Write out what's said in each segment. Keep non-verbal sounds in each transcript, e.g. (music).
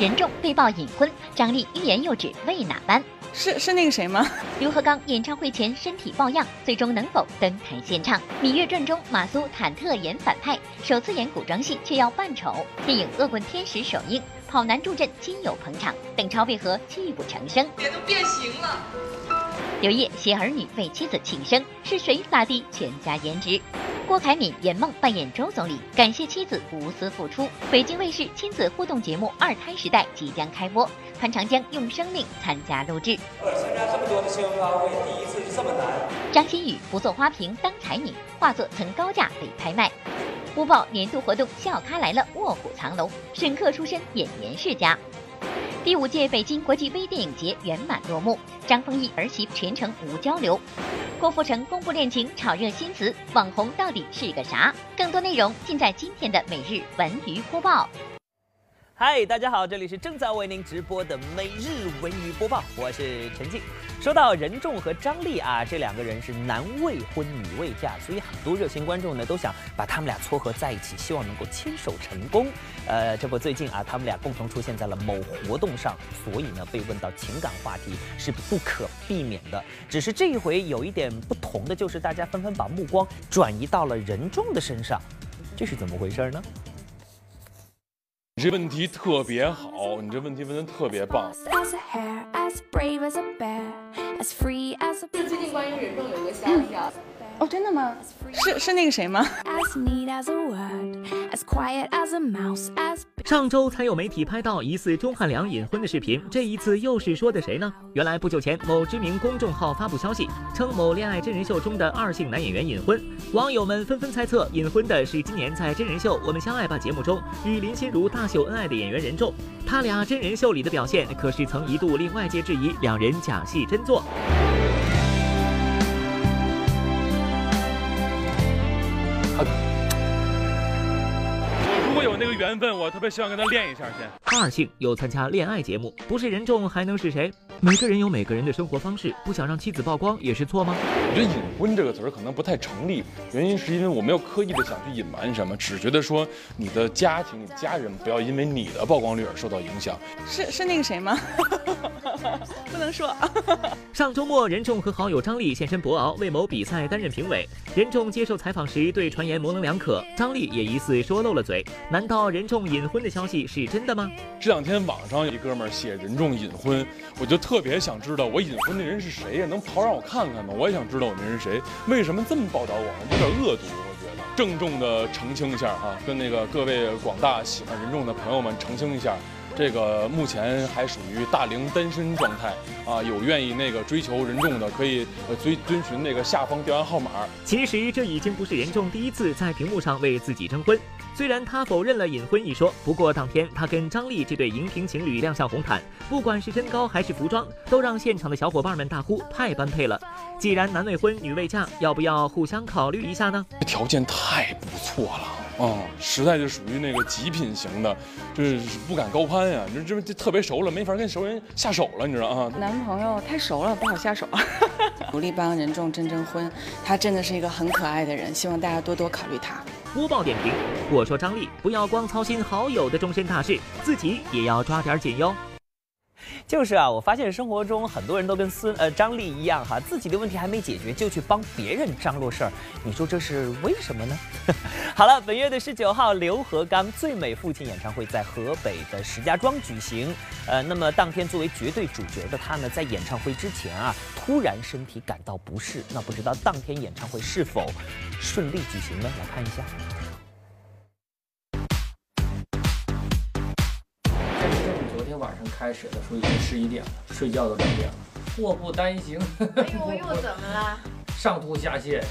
任重被曝隐婚，张丽欲言又止，为哪般？是是那个谁吗？(laughs) 刘和刚演唱会前身体抱恙，最终能否登台献唱？《芈月传》中马苏忐忑演反派，首次演古装戏却要扮丑。电影《恶棍天使》首映，跑男助阵，亲友捧场，邓超为何泣不成声？脸都变形了。刘烨携儿女为妻子庆生，是谁拉低全家颜值？郭凯敏圆梦扮演周总理，感谢妻子无私付出。北京卫视亲子互动节目《二胎时代》即将开播，潘长江用生命参加录制。参加这么多的新闻发布会，第一次这么难。张馨予不做花瓶当才女，画作曾高价被拍卖。播报年度活动《笑咖来了》，卧虎藏龙，沈客出身演员世家。第五届北京国际微电影节圆满落幕，张丰毅儿媳全程无交流。郭富城公布恋情，炒热新词，网红到底是个啥？更多内容尽在今天的每日文娱播报。嗨，大家好，这里是正在为您直播的每日文娱播报，我是陈静。说到任重和张丽啊，这两个人是男未婚女未嫁，所以很多热心观众呢都想把他们俩撮合在一起，希望能够牵手成功。呃，这不最近啊，他们俩共同出现在了某活动上，所以呢被问到情感话题是不可避免的。只是这一回有一点不同的，就是大家纷纷把目光转移到了任重的身上，这是怎么回事呢？你这问题特别好，你这问题问的特别棒。最近关于任重有个消息啊。哦，真的吗？是是那个谁吗？上周才有媒体拍到疑似钟汉良隐婚的视频，这一次又是说的谁呢？原来不久前某知名公众号发布消息，称某恋爱真人秀中的二性男演员隐婚，网友们纷纷猜测隐婚的是今年在真人秀《我们相爱吧》节目中与林心如大秀恩爱的演员任重。他俩真人秀里的表现可是曾一度令外界质疑两人假戏真做。缘分，我特别希望跟他练一下先。二姓又参加恋爱节目，不是人重还能是谁？每个人有每个人的生活方式，不想让妻子曝光也是错吗？我觉得“隐婚”这个词儿可能不太成立，原因是因为我没有刻意的想去隐瞒什么，只觉得说你的家庭、你家人不要因为你的曝光率而受到影响。是是那个谁吗？(laughs) (laughs) 不能说。(laughs) 上周末，任重和好友张丽现身博鳌，为某比赛担任评委。任重接受采访时对传言模棱两可，张丽也疑似说漏了嘴。难道任重隐婚的消息是真的吗？这两天网上有一哥们儿写任重隐婚，我就特别想知道我隐婚的人是谁呀？能跑让我看看吗？我也想知道我那人是谁。为什么这么报道我呢？有点恶毒，我觉得。郑重的澄清一下啊，跟那个各位广大喜欢任重的朋友们澄清一下。这个目前还属于大龄单身状态啊，有愿意那个追求任重的，可以呃遵遵循那个下方电话号码。其实这已经不是任重第一次在屏幕上为自己征婚，虽然他否认了隐婚一说，不过当天他跟张丽这对荧屏情侣亮相红毯，不管是身高还是服装，都让现场的小伙伴们大呼太般配了。既然男未婚女未嫁，要不要互相考虑一下呢？条件太不错了。哦，实在是属于那个极品型的，就是不敢高攀呀。你说这这特别熟了，没法跟熟人下手了，你知道啊？男朋友太熟了，不好下手。努力帮任重征征婚，他真的是一个很可爱的人，希望大家多多考虑他。播报点评：我说张丽，不要光操心好友的终身大事，自己也要抓点紧哟。(laughs) 就是啊，我发现生活中很多人都跟孙呃张丽一样哈，自己的问题还没解决就去帮别人张罗事儿，你说这是为什么呢？(laughs) 好了，本月的十九号，刘和刚最美父亲演唱会在河北的石家庄举行。呃，那么当天作为绝对主角的他呢，在演唱会之前啊，突然身体感到不适，那不知道当天演唱会是否顺利举行呢？来看一下。晚上开始的时候已经十一点了，睡觉都两点了，祸不单行。哎呦，又怎么了？上吐下泻。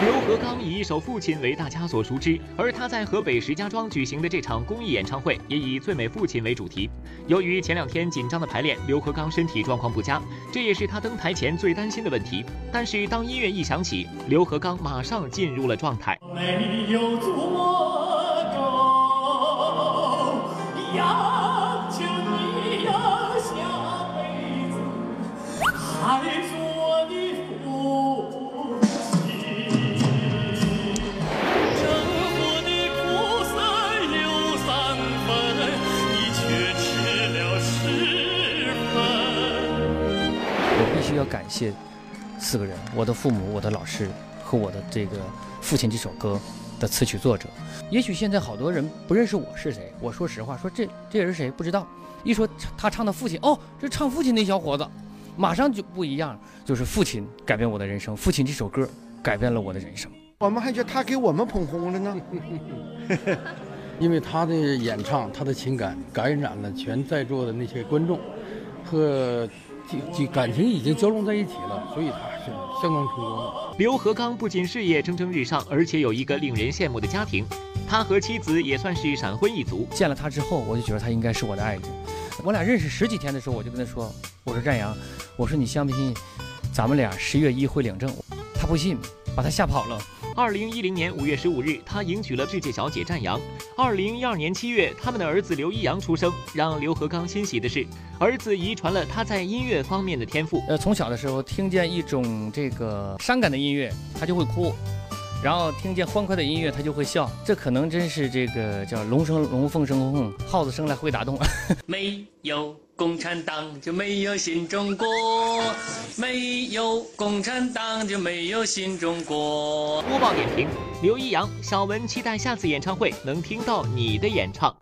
刘和刚以一首《父亲》为大家所熟知，而他在河北石家庄举行的这场公益演唱会也以“最美父亲”为主题。由于前两天紧张的排练，刘和刚身体状况不佳，这也是他登台前最担心的问题。但是当音乐一响起，刘和刚马上进入了状态。要求你下辈子还我的生活的苦涩有三分你却吃了十分我必须要感谢四个人我的父母我的老师和我的这个父亲这首歌的词曲作者。也许现在好多人不认识我是谁。我说实话，说这这人是谁不知道。一说他唱的父亲，哦，这唱父亲那小伙子，马上就不一样。就是父亲改变我的人生，父亲这首歌改变了我的人生。我们还觉得他给我们捧红了呢，(laughs) 因为他的演唱，他的情感感染了全在座的那些观众，和感情已经交融在一起了，所以他是相当成功的。刘和刚不仅事业蒸蒸日上，而且有一个令人羡慕的家庭。他和妻子也算是闪婚一族。见了他之后，我就觉得他应该是我的爱人。我俩认识十几天的时候，我就跟他说：“我说战阳，我说你相不信，咱们俩十月一会领证。”他不信，把他吓跑了。二零一零年五月十五日，他迎娶了世界小姐战阳。二零一二年七月，他们的儿子刘一阳出生。让刘和刚欣喜的是，儿子遗传了他在音乐方面的天赋。呃，从小的时候听见一种这个伤感的音乐，他就会哭；然后听见欢快的音乐，他就会笑。这可能真是这个叫龙生龙，凤生凤，耗子生来会打洞。(laughs) 没有。共产党就没有新中国，没有共产党就没有新中国。播报点评：刘一阳、小文期待下次演唱会能听到你的演唱。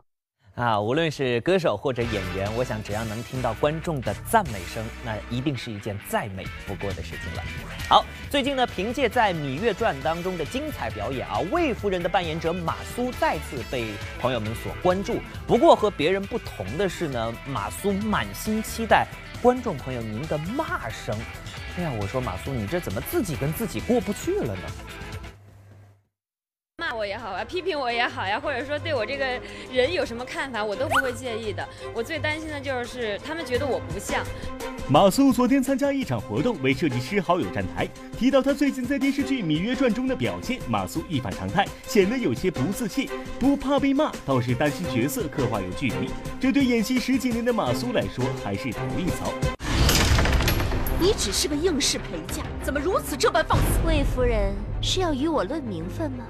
啊，无论是歌手或者演员，我想只要能听到观众的赞美声，那一定是一件再美不过的事情了。好，最近呢，凭借在《芈月传》当中的精彩表演啊，魏夫人的扮演者马苏再次被朋友们所关注。不过和别人不同的是呢，马苏满心期待观众朋友您的骂声。哎呀，我说马苏，你这怎么自己跟自己过不去了呢？骂我也好啊，批评我也好呀，或者说对我这个人有什么看法，我都不会介意的。我最担心的就是他们觉得我不像。马苏昨天参加一场活动，为设计师好友站台，提到他最近在电视剧《芈月传》中的表现，马苏一反常态，显得有些不自信，不怕被骂，倒是担心角色刻画有距离。这对演戏十几年的马苏来说，还是头一遭。你只是个应试陪嫁，怎么如此这般放肆？魏夫人是要与我论名分吗？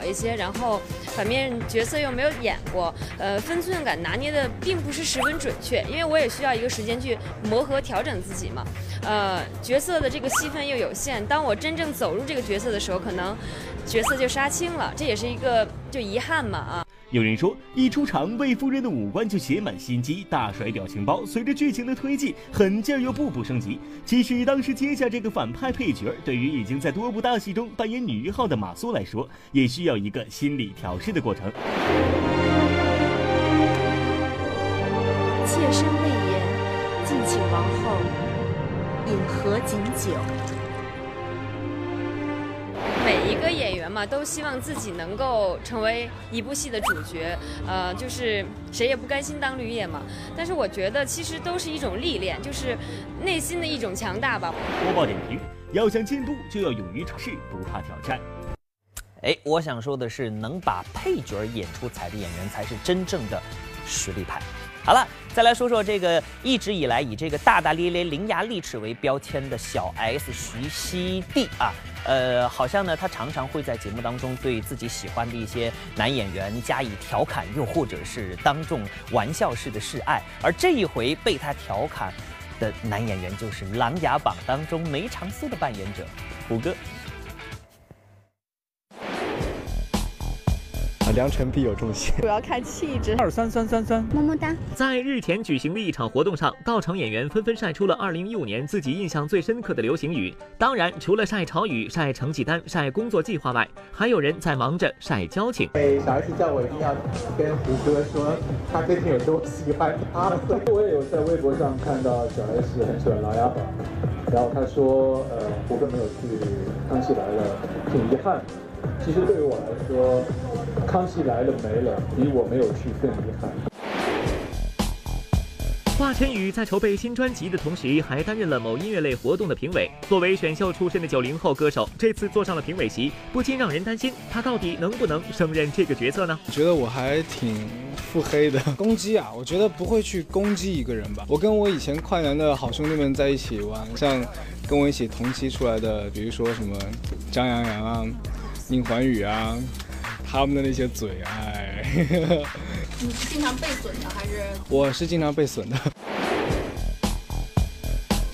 好一些，然后反面角色又没有演过，呃，分寸感拿捏的并不是十分准确，因为我也需要一个时间去磨合调整自己嘛，呃，角色的这个戏份又有限，当我真正走入这个角色的时候，可能角色就杀青了，这也是一个就遗憾嘛啊。有人说，一出场，魏夫人的五官就写满心机，大甩表情包。随着剧情的推进，狠劲儿又步步升级。其实，当时接下这个反派配角，对于已经在多部大戏中扮演女一号的马苏来说，也需要一个心理调试的过程。妾身魏延，敬请王后饮何锦酒。每一个演员嘛，都希望自己能够成为一部戏的主角，呃，就是谁也不甘心当绿叶嘛。但是我觉得，其实都是一种历练，就是内心的一种强大吧。播报点评：要想进步，就要勇于尝试，不怕挑战。哎，我想说的是，能把配角演出彩的演员，才是真正的实力派。好了，再来说说这个一直以来以这个大大咧咧、伶牙俐齿为标签的小 S 徐熙娣啊，呃，好像呢，他常常会在节目当中对自己喜欢的一些男演员加以调侃，又或者是当众玩笑式的示爱。而这一回被他调侃的男演员就是《琅琊榜》当中梅长苏的扮演者胡歌。良辰必有重谢，主要看气质。二三三三三，么么哒。在日前举行的一场活动上，到场演员纷纷晒出了2015年自己印象最深刻的流行语。当然，除了晒潮语、晒成绩单、晒工作计划外，还有人在忙着晒交情。小 S 叫我一定要跟胡歌说，他最近有多喜欢他。我也有在微博上看到小 S 很喜欢《琅琊榜》，然后他说，呃，胡歌没有去《康熙来了》，挺遗憾。其实对于我来说，康熙来了没了，比我没有去更遗憾。华晨宇在筹备新专辑的同时，还担任了某音乐类活动的评委。作为选秀出身的九零后歌手，这次坐上了评委席，不禁让人担心他到底能不能胜任这个角色呢？我觉得我还挺腹黑的，攻击啊！我觉得不会去攻击一个人吧。我跟我以前快男的好兄弟们在一起玩，像跟我一起同期出来的，比如说什么张阳阳啊。宁环宇啊，他们的那些嘴，哎，你是经常被损的还是？我是经常被损的。《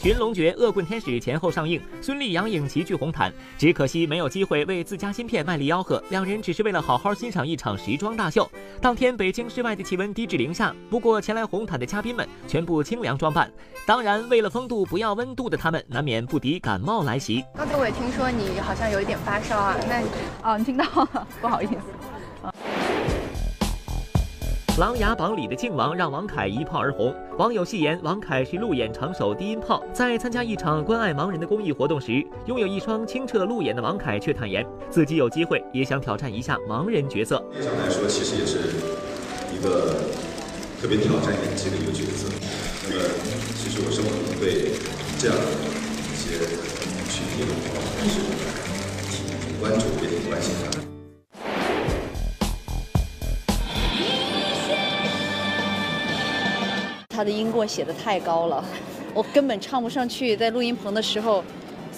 云龙诀》《恶棍天使》前后上映，孙俪、杨颖齐聚红毯，只可惜没有机会为自家新片卖力吆喝。两人只是为了好好欣赏一场时装大秀。当天北京室外的气温低至零下，不过前来红毯的嘉宾们全部清凉装扮。当然，为了风度不要温度的他们，难免不敌感冒来袭。刚才我也听说你好像有一点发烧啊，那哦，你听到了，(laughs) 不好意思。《琅琊榜》里的靖王让王凯一炮而红，网友戏言王凯是路演长手低音炮。在参加一场关爱盲人的公益活动时，拥有一双清澈路眼的王凯却坦言，自己有机会也想挑战一下盲人角色。面上来说，其实也是一个特别挑战演技的一个角色。那么，其实我生活中对这样的一些群体的话，还是挺关注，也挺关心的。他的音过写的太高了，我根本唱不上去。在录音棚的时候，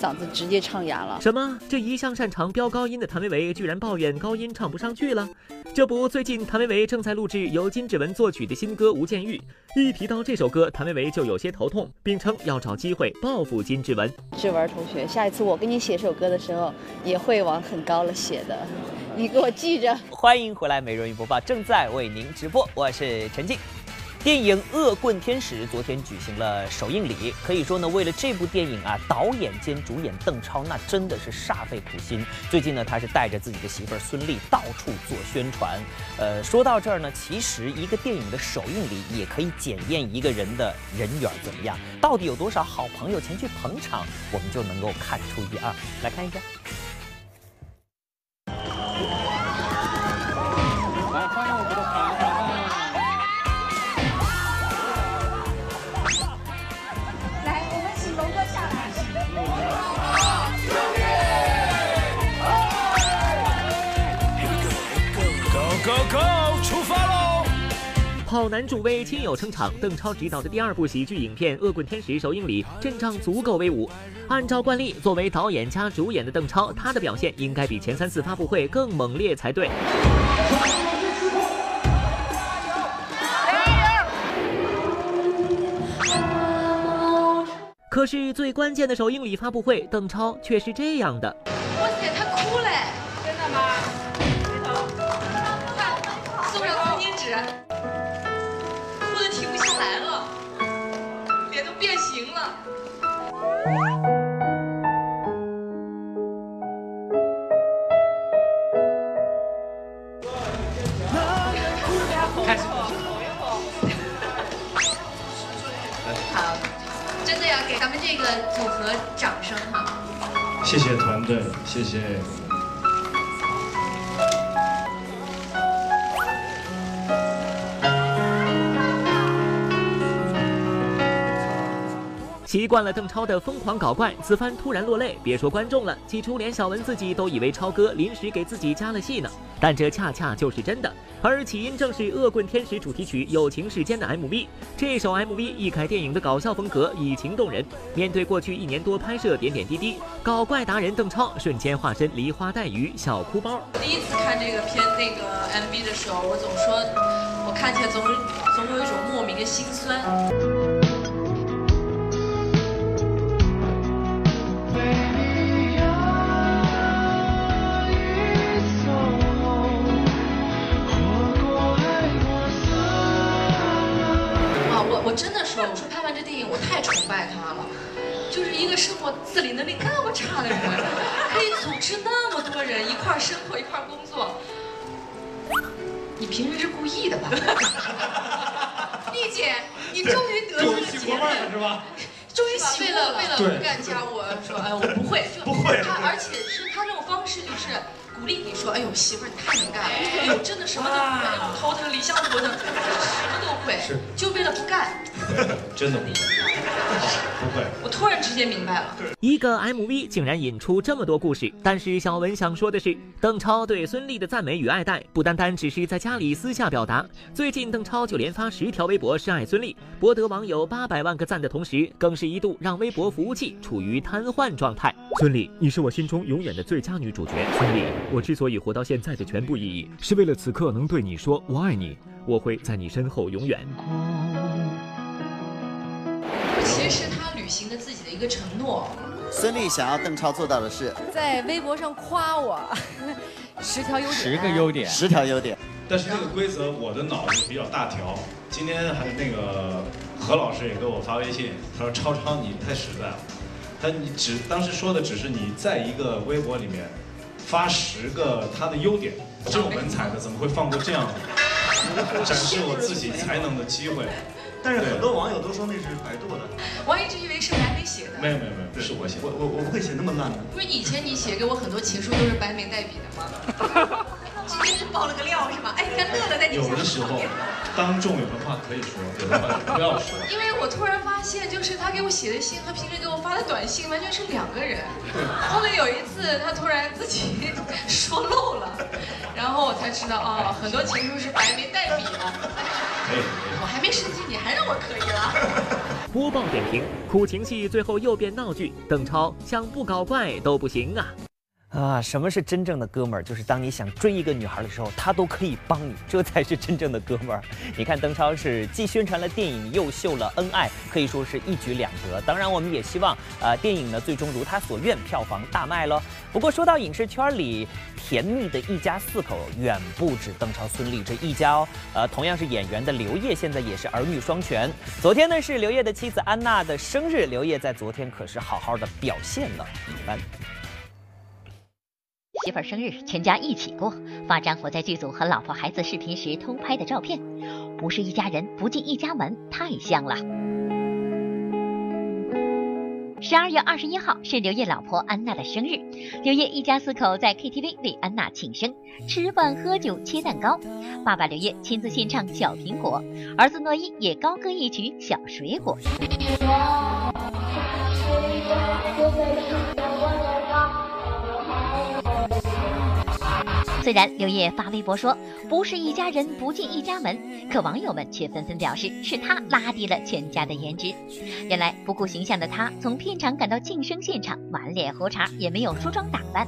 嗓子直接唱哑了。什么？这一向擅长飙高音的谭维维，居然抱怨高音唱不上去了？这不，最近谭维维正在录制由金志文作曲的新歌《吴建玉》，一提到这首歌，谭维维就有些头痛，并称要找机会报复金志文。志文同学，下一次我给你写首歌的时候，也会往很高了写的，你给我记着。欢迎回来，美人鱼播报正在为您直播，我是陈静。电影《恶棍天使》昨天举行了首映礼，可以说呢，为了这部电影啊，导演兼主演邓超那真的是煞费苦心。最近呢，他是带着自己的媳妇儿孙俪到处做宣传。呃，说到这儿呢，其实一个电影的首映礼也可以检验一个人的人缘怎么样，到底有多少好朋友前去捧场，我们就能够看出一二。来看一下。炮男助威亲友撑场，邓超执导的第二部喜剧影片《恶棍天使》首映礼阵仗足够威武。按照惯例，作为导演加主演的邓超，他的表现应该比前三次发布会更猛烈才对。可是最关键的首映礼发布会，邓超却是这样的。开始。好，真的要给咱们这个组合掌声哈！谢谢团队，谢谢。习惯了邓超的疯狂搞怪，此番突然落泪，别说观众了，起初连小文自己都以为超哥临时给自己加了戏呢。但这恰恰就是真的，而起因正是《恶棍天使》主题曲《友情世间》的 MV。这首 MV 一改电影的搞笑风格，以情动人。面对过去一年多拍摄点点滴滴，搞怪达人邓超瞬间化身梨花带雨小哭包。第一次看这个片那个 MV 的时候，我总说，我看起来总总有一种莫名的心酸。我我真的说，我说拍完这电影，我太崇拜他了，就是一个生活自理能力那么差的人，可以组织那么多人一块儿生活一块儿工作。你平时是故意的吧？丽姐，你终于得出了结论是吧？终于为了为了不干家务 (laughs) 说，哎，我不会，就不会他，而且是他这种方式就是鼓励你说，哎呦，媳妇儿你太能干了，哎呦，真的什么都会，头疼离乡头疼，什么都会，是就为了不干。(laughs) 真的不会，(laughs) 不会。我突然之间明白了，一个 MV 竟然引出这么多故事，但是小文想说的是，邓超对孙俪的赞美与爱戴，不单单只是在家里私下表达。最近邓超就连发十条微博示爱孙俪，博得网友八百万个赞的同时，更是一度让微博服务器处于瘫痪状态。孙俪，你是我心中永远的最佳女主角。孙俪，我之所以活到现在的全部意义，是为了此刻能对你说我爱你。我会在你身后永远。其实是他履行了自己的一个承诺。孙俪想要邓超做到的是，在微博上夸我，十条优点，十个优点，十条优点。但是这个规则我的脑子比较大条。今天还那个何老师也给我发微信，他说超超你太实在了。他你只当时说的只是你在一个微博里面发十个他的优点，这种文采的怎么会放过这样展示我自己才能的机会？但是很多网友都说那是百度的，我一直以为是白眉写的。没有没有没有，是我写的。我我我不会写那么烂的。不是以前你写给我很多情书都是白眉代笔的吗？今天是爆了个料是吗？哎，你看乐乐在底下。有的时候，当众有的话可以说，有的话不要说。因为我突然发现，就是他给我写的信和平时给我发的短信完全是两个人。(laughs) 后来有一次，他突然自己说漏了，然后我才知道哦，很多情书是白眉代笔的。我还没生气，你还让我可以了。播报点评：苦情戏最后又变闹剧，邓超想不搞怪都不行啊！啊，什么是真正的哥们儿？就是当你想追一个女孩的时候，他都可以帮你，这才是真正的哥们儿。你看，邓超是既宣传了电影，又秀了恩爱，可以说是一举两得。当然，我们也希望，呃，电影呢最终如他所愿，票房大卖喽。不过，说到影视圈里甜蜜的一家四口，远不止邓超、孙俪这一家哦。呃，同样是演员的刘烨，现在也是儿女双全。昨天呢是刘烨的妻子安娜的生日，刘烨在昨天可是好好的表现了一番。媳妇生日，全家一起过，发张我在剧组和老婆孩子视频时偷拍的照片。不是一家人，不进一家门，太像了。十二月二十一号是刘烨老婆安娜的生日，刘烨一家四口在 KTV 为安娜庆生，吃饭喝酒切蛋糕，爸爸刘烨亲自献唱《小苹果》，儿子诺一也高歌一曲《小水果》。虽然刘烨发微博说不是一家人不进一家门，可网友们却纷纷表示是他拉低了全家的颜值。原来不顾形象的他，从片场赶到庆生现场，满脸胡茬，也没有梳妆打扮，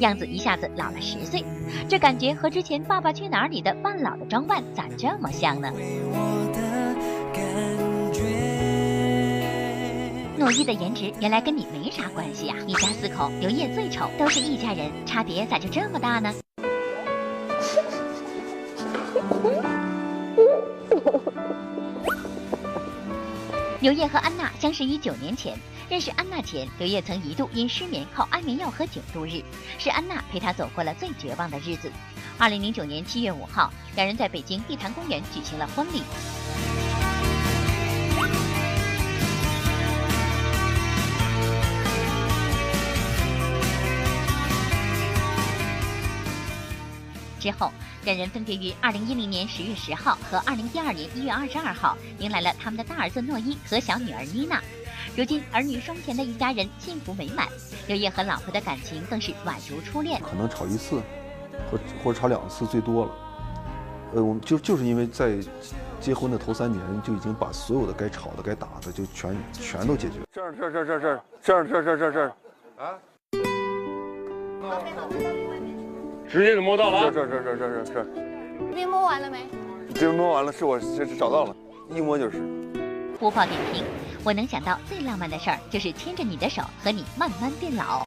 样子一下子老了十岁。这感觉和之前《爸爸去哪儿》里的半老的装扮咋这么像呢？诺一的颜值原来跟你没啥关系呀！一家四口，刘烨最丑，都是一家人，差别咋就这么大呢？刘烨和安娜相识于九年前。认识安娜前，刘烨曾一度因失眠靠安眠药喝酒度日，是安娜陪他走过了最绝望的日子。二零零九年七月五号，两人在北京地坛公园举行了婚礼。之后，两人分别于二零一零年十月十号和二零一二年一月二十二号迎来了他们的大儿子诺伊和小女儿妮娜。如今儿女双全的一家人幸福美满，刘烨和老婆的感情更是宛如初恋。可能吵一次，或或者吵两次最多了。呃，我们就就是因为在结婚的头三年就已经把所有的该吵的、该打的就全全都解决。这儿这儿这儿这儿这儿这儿这儿这儿这儿这儿啊！直接就摸到了，这这这这这这。你摸完了没？这摸完了，是我这是找到了，一摸就是。播报点评：我能想到最浪漫的事儿，就是牵着你的手和你慢慢变老。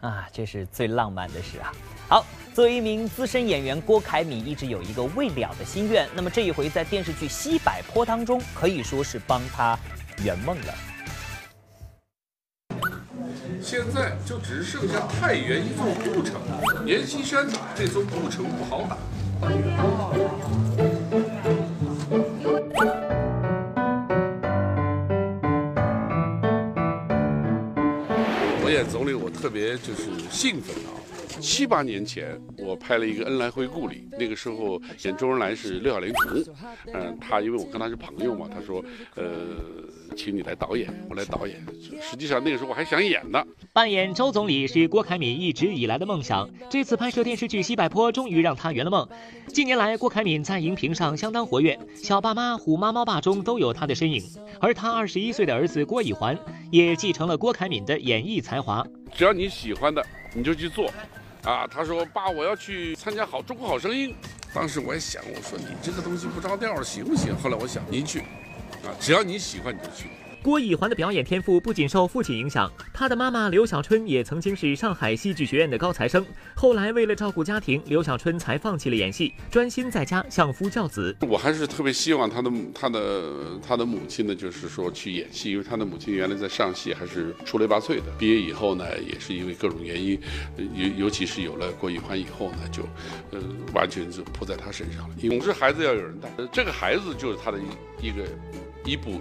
啊，这是最浪漫的事啊！好，作为一名资深演员，郭凯敏一直有一个未了的心愿。那么这一回在电视剧《西柏坡》当中，可以说是帮他圆梦了。现在就只剩下太原一座故城，阎锡山这座故城不好打。我演总理，我特别就是兴奋啊！七八年前，我拍了一个《恩来回故里》，那个时候演周恩来是六小龄童，嗯，他因为我跟他是朋友嘛，他说，呃。请你来导演，我来导演。实际上那个时候我还想演呢。扮演周总理是郭凯敏一直以来的梦想，这次拍摄电视剧《西柏坡》终于让他圆了梦。近年来，郭凯敏在荧屏上相当活跃，《小爸妈》《虎妈猫爸》中都有他的身影。而他二十一岁的儿子郭以环也继承了郭凯敏的演艺才华。只要你喜欢的，你就去做。啊，他说：“爸，我要去参加好中国好声音。”当时我也想，我说你这个东西不着调行不行？后来我想，您去，啊，只要你喜欢你就去。郭以环的表演天赋不仅受父亲影响，他的妈妈刘小春也曾经是上海戏剧学院的高材生。后来为了照顾家庭，刘小春才放弃了演戏，专心在家相夫教子。我还是特别希望他的他的他的母亲呢，就是说去演戏，因为他的母亲原来在上戏还是出类拔萃的。毕业以后呢，也是因为各种原因，尤尤其是有了郭以环以后呢，就呃完全就扑在他身上了。总之，孩子要有人带，这个孩子就是他的一一个一部。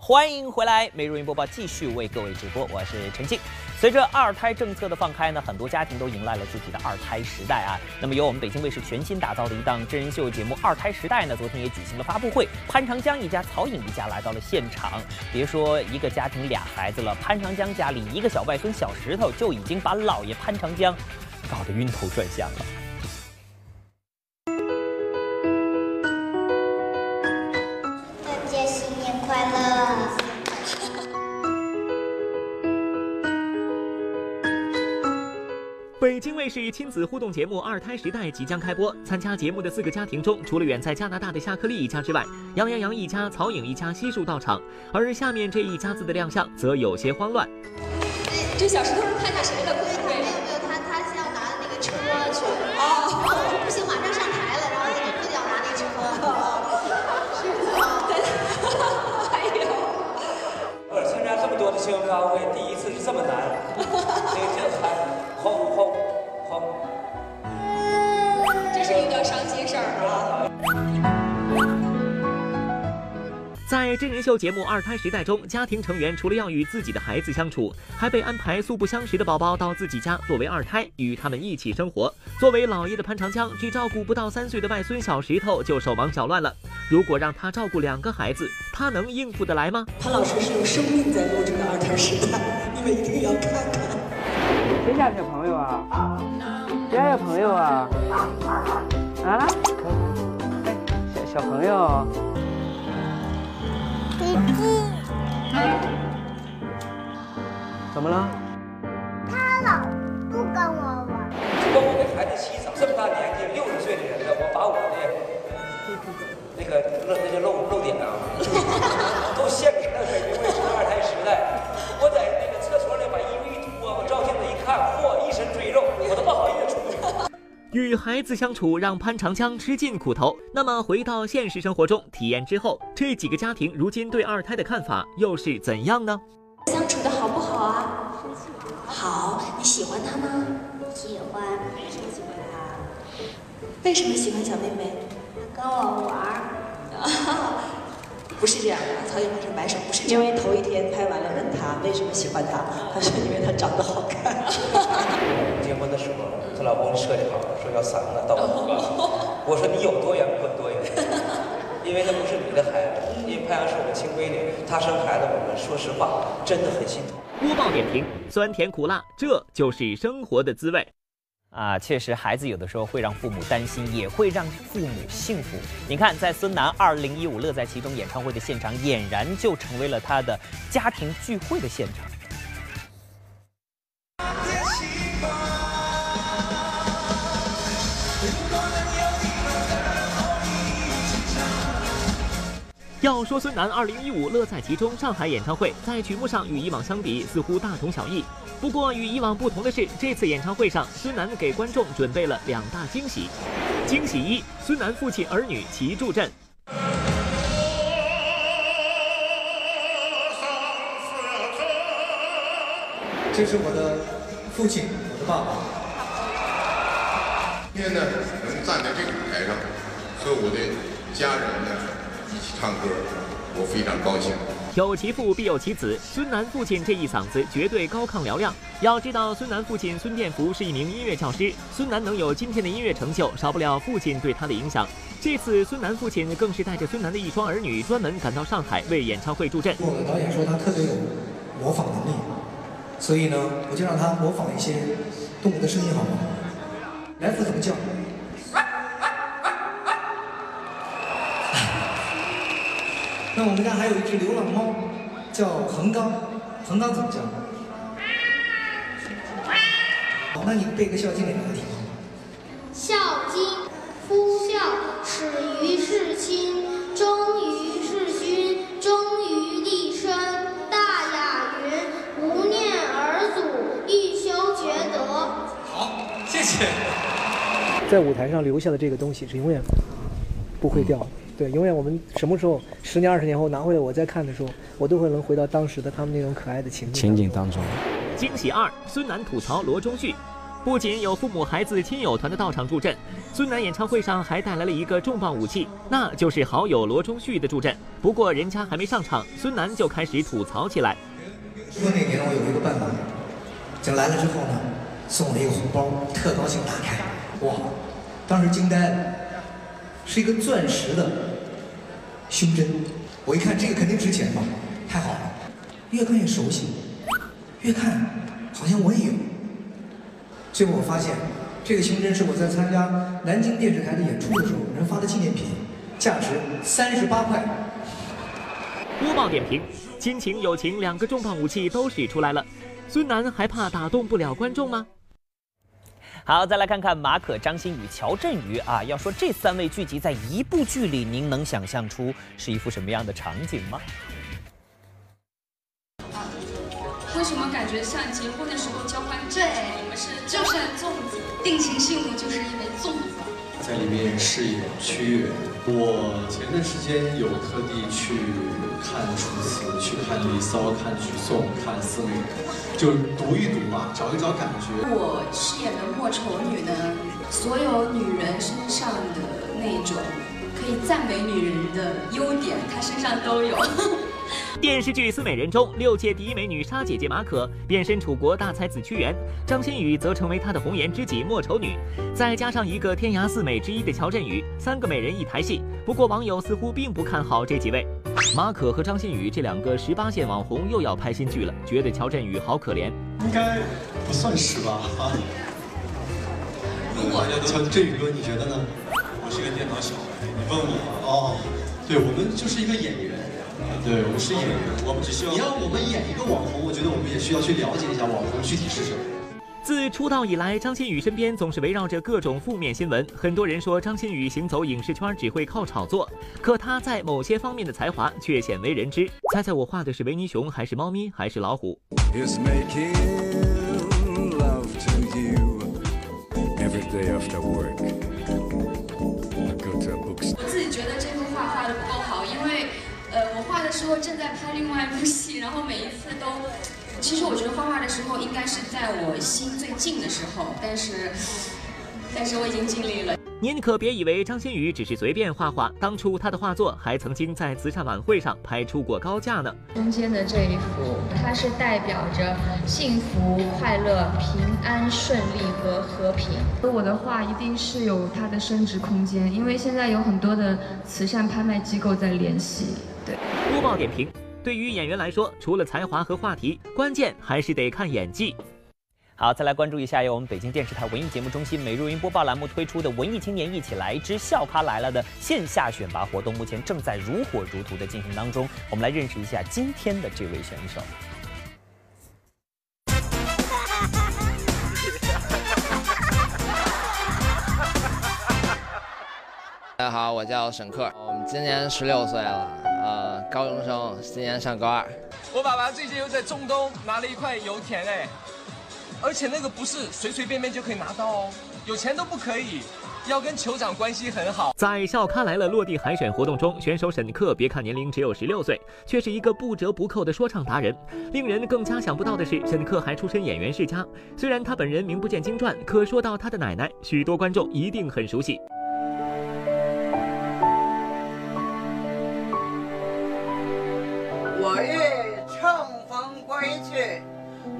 欢迎回来，每日云播报继续为各位直播，我是陈静。随着二胎政策的放开呢，很多家庭都迎来了自己的二胎时代啊。那么由我们北京卫视全新打造的一档真人秀节目《二胎时代》呢，昨天也举行了发布会。潘长江一家、曹颖一家来到了现场。别说一个家庭俩孩子了，潘长江家里一个小外孙小石头就已经把老爷潘长江搞得晕头转向了。北京卫视亲子互动节目《二胎时代》即将开播。参加节目的四个家庭中，除了远在加拿大的夏克立一家之外，杨洋洋一家、曹颖一家悉数到场。而下面这一家子的亮相则有些慌乱。这小石头是看见谁的？在真人秀节目《二胎时代》中，家庭成员除了要与自己的孩子相处，还被安排素不相识的宝宝到自己家作为二胎，与他们一起生活。作为老爷的潘长江，只照顾不到三岁的外孙小石头就手忙脚乱了。如果让他照顾两个孩子，他能应付得来吗？潘老师是用生命在录这个《二胎时代》，(laughs) 你们一定要看看。谁家小朋友啊？谁家小朋友啊？啊？小小朋友？怎么了？他老不跟我玩。帮我给孩子洗澡，这么大年纪，六十岁的人了，我把我的那个露那叫露露点啊，与孩子相处让潘长江吃尽苦头。那么回到现实生活中体验之后，这几个家庭如今对二胎的看法又是怎样呢？相处的好不好啊？好，你喜欢他吗？喜欢。为什么喜欢他？为什么喜欢小妹妹？跟我玩。不是这样的，曹颖老师摆手，不是因为头一天拍完了，问他为什么喜欢他，(laughs) 他说因为他长得好看。结婚的时候，她老公设计好了，说要三个到五个。(laughs) 我说你有多远滚多远，因为那不是你的孩子，因为潘阳是我们亲闺女，她生孩子，我们说实话真的很心疼。播报点评：酸甜苦辣，这就是生活的滋味。啊，确实，孩子有的时候会让父母担心，也会让父母幸福。你看，在孙楠二零一五乐在其中演唱会的现场，俨然就成为了他的家庭聚会的现场。要说孙楠二零一五乐在其中上海演唱会，在曲目上与以往相比似乎大同小异。不过与以往不同的是，这次演唱会上，孙楠给观众准备了两大惊喜。惊喜一，孙楠父亲儿女齐助阵。这是我的父亲，我的爸爸。今天呢，能站在这个舞台上，和我的家人呢唱歌，我非常高兴。有其父必有其子，孙楠父亲这一嗓子绝对高亢嘹亮。要知道，孙楠父亲孙殿福是一名音乐教师，孙楠能有今天的音乐成就，少不了父亲对他的影响。这次孙楠父亲更是带着孙楠的一双儿女，专门赶到上海为演唱会助阵。我的导演说他特别有模仿能力，所以呢，我就让他模仿一些动物的声音，好吗？来福怎么叫？那我们家还有一只流浪猫，叫横纲。横纲怎么叫？好，那你背个《孝经》给他听。孝经，夫孝，始于事亲，忠于事君，忠于立身。大雅云：无念尔祖，欲修厥德。好，谢谢。在舞台上留下的这个东西是永远不会掉的。对，永远我们什么时候十年、二十年后拿回来我再看的时候，我都会能回到当时的他们那种可爱的情景情景当中。惊喜二：孙楠吐槽罗中旭。不仅有父母、孩子、亲友团的到场助阵，孙楠演唱会上还带来了一个重磅武器，那就是好友罗中旭的助阵。不过人家还没上场，孙楠就开始吐槽起来。说那年我有一个办法，就来了之后呢，送了一个红包，特高兴，打开，哇，当时惊呆了，是一个钻石的胸针。我一看这个肯定值钱吧，太好了，越看越熟悉，越看好像我也有。最后我发现，这个胸针是我在参加南京电视台的演出的时候人发的纪念品，价值三十八块。播报点评：亲情、友情两个重磅武器都使出来了，孙楠还怕打动不了观众吗？好，再来看看马可、张馨予、乔振宇啊。要说这三位聚集在一部剧里，您能想象出是一幅什么样的场景吗？为什么感觉像结婚的时候交换戒指？你们是就算粽子，定情信物就是因为粽子。在里面饰演屈原。我前段时间有特地去看《楚辞》，去看《离骚》，看《举颂》，看《思美人》，就读一读吧，找一找感觉。我饰演的莫愁女呢，所有女人身上的那种可以赞美女人的优点，她身上都有。电视剧《思美人》中，六届第一美女沙姐姐马可变身楚国大才子屈原，张馨予则成为她的红颜知己莫愁女，再加上一个天涯四美之一的乔振宇，三个美人一台戏。不过网友似乎并不看好这几位，马可和张馨予这两个十八线网红又要拍新剧了，觉得乔振宇好可怜。应该不算十八啊。如果乔振宇哥，你觉得呢？我是个电脑小白，你问我哦，对我们就是一个演员。对，我们是演员，我们只需要你让我们演一个网红，我觉得我们也需要去了解一下网红具体是什么。自出道以来，张馨予身边总是围绕着各种负面新闻。很多人说张馨予行走影视圈只会靠炒作，可她在某些方面的才华却鲜为人知。猜猜我画的是维尼熊，还是猫咪，还是老虎？我时候正在拍另外一部戏，然后每一次都，其实我觉得画画的时候应该是在我心最近的时候，但是，但是我已经尽力了。您可别以为张馨予只是随便画画，当初她的画作还曾经在慈善晚会上拍出过高价呢。中间的这一幅，它是代表着幸福、快乐、平安、顺利和和平。我的画一定是有它的升值空间，因为现在有很多的慈善拍卖机构在联系。播报点评：对于演员来说，除了才华和话题，关键还是得看演技。好，再来关注一下由我们北京电视台文艺节目中心每日云播报栏目推出的“文艺青年一起来之笑咖来了”的线下选拔活动，目前正在如火如荼的进行当中。我们来认识一下今天的这位选手。(laughs) 大家好，我叫沈克，我们今年十六岁了。呃，高中生，今年上高二。我爸爸最近又在中东拿了一块油田哎，而且那个不是随随便便就可以拿到哦，有钱都不可以，要跟酋长关系很好。在校刊来了落地海选活动中，选手沈克别看年龄只有十六岁，却是一个不折不扣的说唱达人。令人更加想不到的是，沈克还出身演员世家。虽然他本人名不见经传，可说到他的奶奶，许多观众一定很熟悉。我欲乘风归去，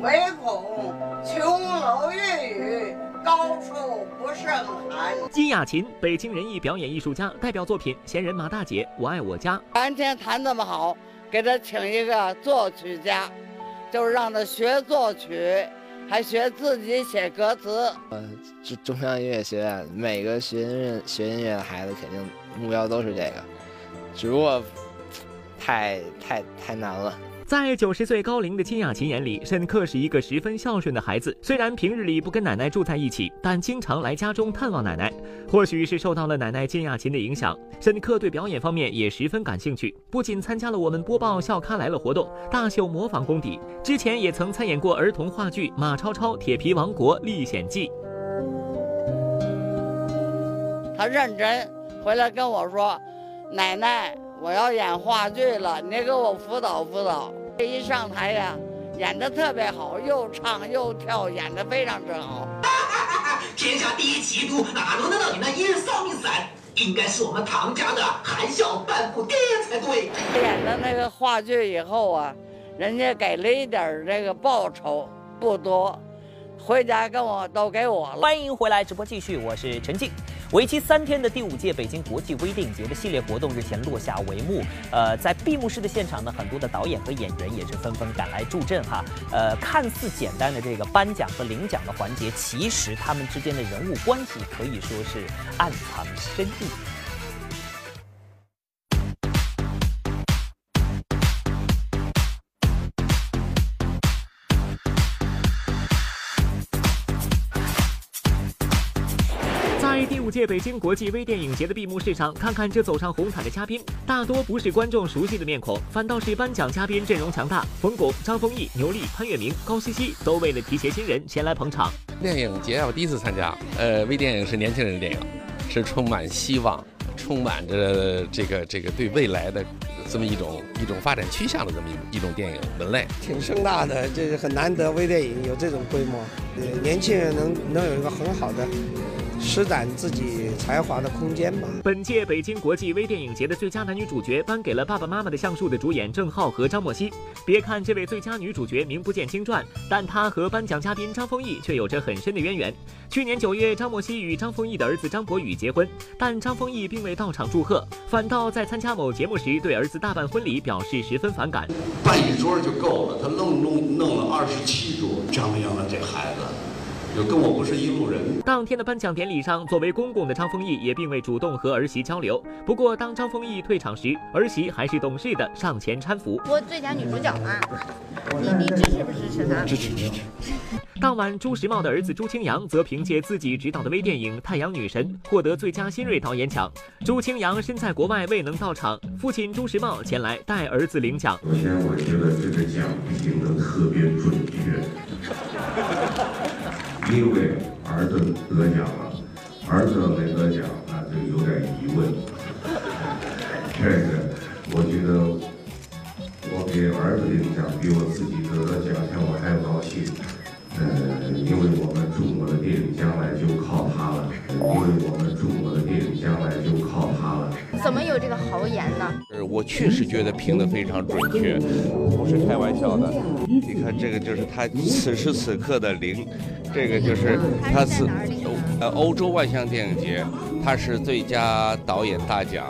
唯恐琼楼玉宇，高处不胜寒。金雅琴，北京人艺表演艺术家，代表作品《闲人马大姐》《我爱我家》。今天弹这么好，给他请一个作曲家，就是让他学作曲，还学自己写歌词。呃，中中央音乐学院每个学音乐学音乐的孩子，肯定目标都是这个，只不过。太太太难了。在九十岁高龄的金雅琴眼里，沈克是一个十分孝顺的孩子。虽然平日里不跟奶奶住在一起，但经常来家中探望奶奶。或许是受到了奶奶金雅琴的影响，沈克对表演方面也十分感兴趣。不仅参加了我们播报笑咖来了活动，大秀模仿功底。之前也曾参演过儿童话剧《马超超铁皮王国历险记》。他认真回来跟我说：“奶奶。”我要演话剧了，你给我辅导辅导。这一上台呀，演的特别好，又唱又跳，演的非常之好。(laughs) 天下第一奇毒，哪轮得到你那一日丧命散？应该是我们唐家的含笑半步癫才对。演了那个话剧以后啊，人家给了一点这个报酬，不多。回家跟我都给我了。欢迎回来，直播继续，我是陈静。为期三天的第五届北京国际微电影节的系列活动日前落下帷幕。呃，在闭幕式的现场呢，很多的导演和演员也是纷纷赶来助阵哈。呃，看似简单的这个颁奖和领奖的环节，其实他们之间的人物关系可以说是暗藏深意。届北京国际微电影节的闭幕式上，看看这走上红毯的嘉宾，大多不是观众熟悉的面孔，反倒是颁奖嘉宾阵容强大。冯巩、张丰毅、牛莉、潘粤明、高希希都为了提携新人前来捧场。电影节我第一次参加，呃，微电影是年轻人的电影，是充满希望，充满着这个这个对未来的这么一种一种发展趋向的这么一一种电影门类，挺盛大的，这是很难得微电影有这种规模，呃，年轻人能能有一个很好的。施展自己才华的空间吧。本届北京国际微电影节的最佳男女主角颁给了《爸爸妈妈的橡树》的主演郑浩和张默熙。别看这位最佳女主角名不见经传，但她和颁奖嘉宾张丰毅却有着很深的渊源。去年九月，张默熙与张丰毅的儿子张博宇结婚，但张丰毅并未到场祝贺，反倒在参加某节目时对儿子大办婚礼表示十分反感。办一桌就够了，他弄弄弄了二十七桌，张扬了这孩子。就跟我不是一路人。当天的颁奖典礼上，作为公公的张丰毅也并未主动和儿媳交流。不过，当张丰毅退场时，儿媳还是懂事的上前搀扶。我最佳女主角嘛，你你支持不支持她？支持支持。当晚，朱时茂的儿子朱清扬则凭借自己执导的微电影《太阳女神》获得最佳新锐导演奖。朱清扬身在国外未能到场，父亲朱时茂前来带儿子领奖。首先，我觉得这个奖评的特别准确。因为儿子得奖了，儿子没得奖，那就有点疑问。这个，我觉得我给儿子领奖，比我自己得了奖项我还要高兴。呃，因为我们中国的电影将来就靠他了，因为我们中国的电影将来就靠他了。怎么有这个豪言呢？呃，我确实觉得评的非常准确，不是开玩笑的。你看这个就是他此时此刻的零。这个就是他是呃欧洲万象电影节，他是最佳导演大奖。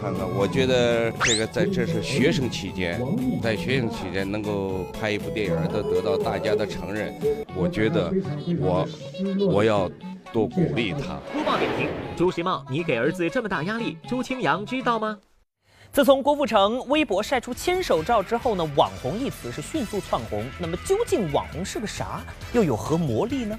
看看，我觉得这个在这是学生期间，在学生期间能够拍一部电影都得到大家的承认，我觉得我我要多鼓励他。播报点评：朱时茂，你给儿子这么大压力，朱清扬知道吗？自从郭富城微博晒出牵手照之后呢，网红一词是迅速窜红。那么究竟网红是个啥？又有何魔力呢？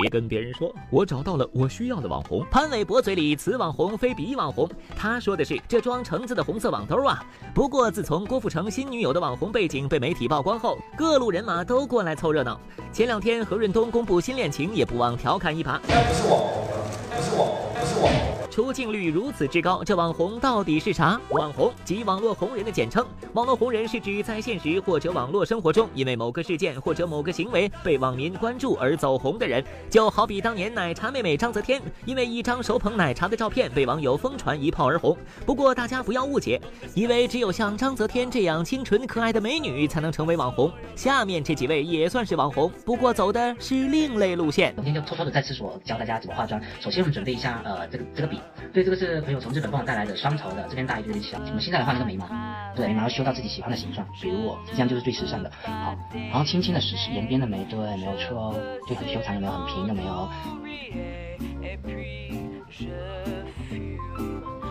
别跟别人说，我找到了我需要的网红。潘玮柏嘴里此网红非彼网红，他说的是这装橙子的红色网兜啊。不过自从郭富城新女友的网红背景被媒体曝光后，各路人马都过来凑热闹。前两天何润东公布新恋情，也不忘调侃一把。不是网红，不是网红，不是网红。出镜率如此之高，这网红到底是啥？网红即网络红人的简称。网络红人是指在现实或者网络生活中，因为某个事件或者某个行为被网民关注而走红的人。就好比当年奶茶妹妹章泽天，因为一张手捧奶茶的照片被网友疯传一炮而红。不过大家不要误解，以为只有像章泽天这样清纯可爱的美女才能成为网红。下面这几位也算是网红，不过走的是另类路线。今天就偷偷的在厕所教大家怎么化妆。首先我们准备一下，呃，这个这个笔。对，这个是朋友从日本帮我带来的双头的，这边大一点点小。我们现在来画，那个眉毛，对，眉毛修到自己喜欢的形状，比如我，这样就是最时尚的。好，然后轻轻的使延边的眉，对，没有错哦，就很修长，有没有？很平，有没有？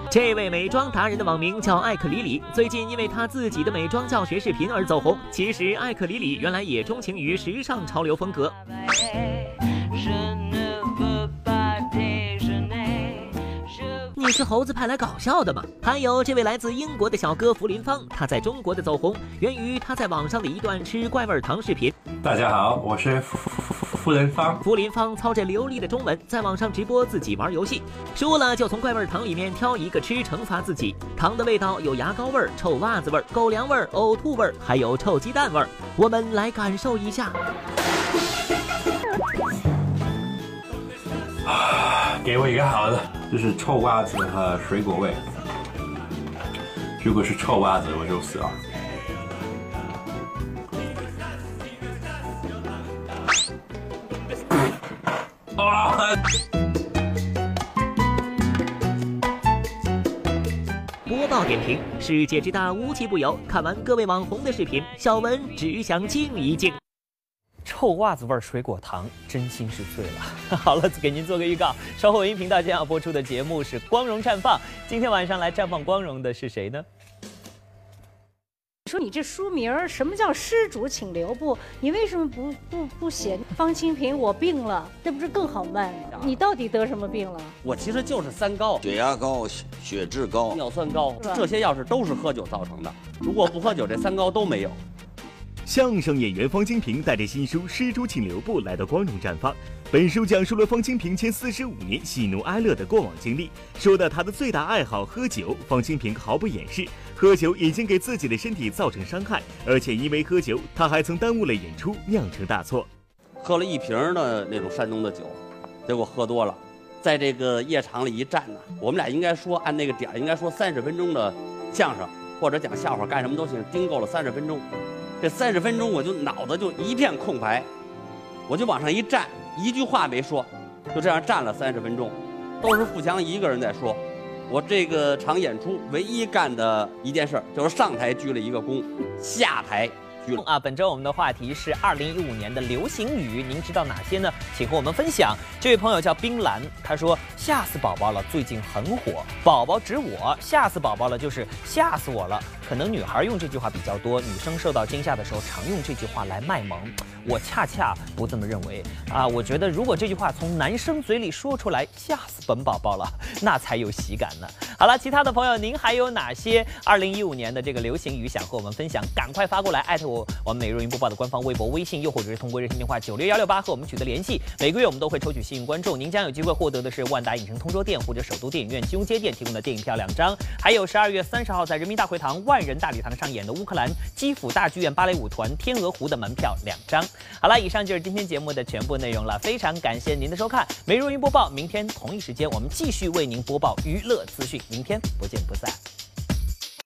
这位美妆达人的网名叫艾克里里，最近因为她自己的美妆教学视频而走红。其实艾克里里原来也钟情于时尚潮流风格。你是猴子派来搞笑的吗？还有这位来自英国的小哥福林芳，他在中国的走红源于他在网上的一段吃怪味糖视频。大家好，我是福福福林芳。福林芳操着流利的中文，在网上直播自己玩游戏，输了就从怪味糖里面挑一个吃，惩罚自己。糖的味道有牙膏味儿、臭袜子味儿、狗粮味儿、呕吐味儿，还有臭鸡蛋味儿。我们来感受一下。给我一个好的，就是臭袜子和水果味。如果是臭袜子，我就死了。啊！播报点评：世界之大，无奇不有。看完各位网红的视频，小文只想静一静。臭袜子味儿水果糖，真心是醉了。(laughs) 好了，给您做个预告，稍后文艺频道将要播出的节目是《光荣绽放》。今天晚上来绽放光荣的是谁呢？说你这书名儿，什么叫施主请留步？你为什么不不不写方清平我病了？这不是更好卖吗？你到底得什么病了？我其实就是三高：血压高、血脂高、尿酸高，这些要是都是喝酒造成的。如果不喝酒，这三高都没有。相声演员方清平带着新书《施主请留步》来到光荣绽放。本书讲述了方清平前四十五年喜怒哀乐的过往经历。说到他的最大爱好喝酒，方清平毫不掩饰，喝酒已经给自己的身体造成伤害，而且因为喝酒，他还曾耽误了演出，酿成大错。喝了一瓶的那种山东的酒，结果喝多了，在这个夜场里一站呢，我们俩应该说按那个点儿应该说三十分钟的相声或者讲笑话，干什么都行，盯够了三十分钟。这三十分钟，我就脑子就一片空白，我就往上一站，一句话没说，就这样站了三十分钟，都是富强一个人在说。我这个场演出唯一干的一件事，就是上台鞠了一个躬，下台啊，本周我们的话题是二零一五年的流行语，您知道哪些呢？请和我们分享。这位朋友叫冰兰，他说吓死宝宝了，最近很火。宝宝指我，吓死宝宝了，就是吓死我了。可能女孩用这句话比较多，女生受到惊吓的时候常用这句话来卖萌。我恰恰不这么认为啊！我觉得如果这句话从男生嘴里说出来，吓死本宝宝了，那才有喜感呢。好了，其他的朋友，您还有哪些二零一五年的这个流行语想和我们分享？赶快发过来，艾特我我们每日云播报的官方微博、微信，又或者是通过热线电话九六幺六八和我们取得联系。每个月我们都会抽取幸运观众，您将有机会获得的是万达影城通州店或者首都电影院金融街店提供的电影票两张，还有十二月三十号在人民大会堂万。万人大礼堂上演的乌克兰基辅大剧院芭蕾舞团《天鹅湖》的门票两张。好了，以上就是今天节目的全部内容了，非常感谢您的收看。每日云播报，明天同一时间我们继续为您播报娱乐资讯，明天不见不散。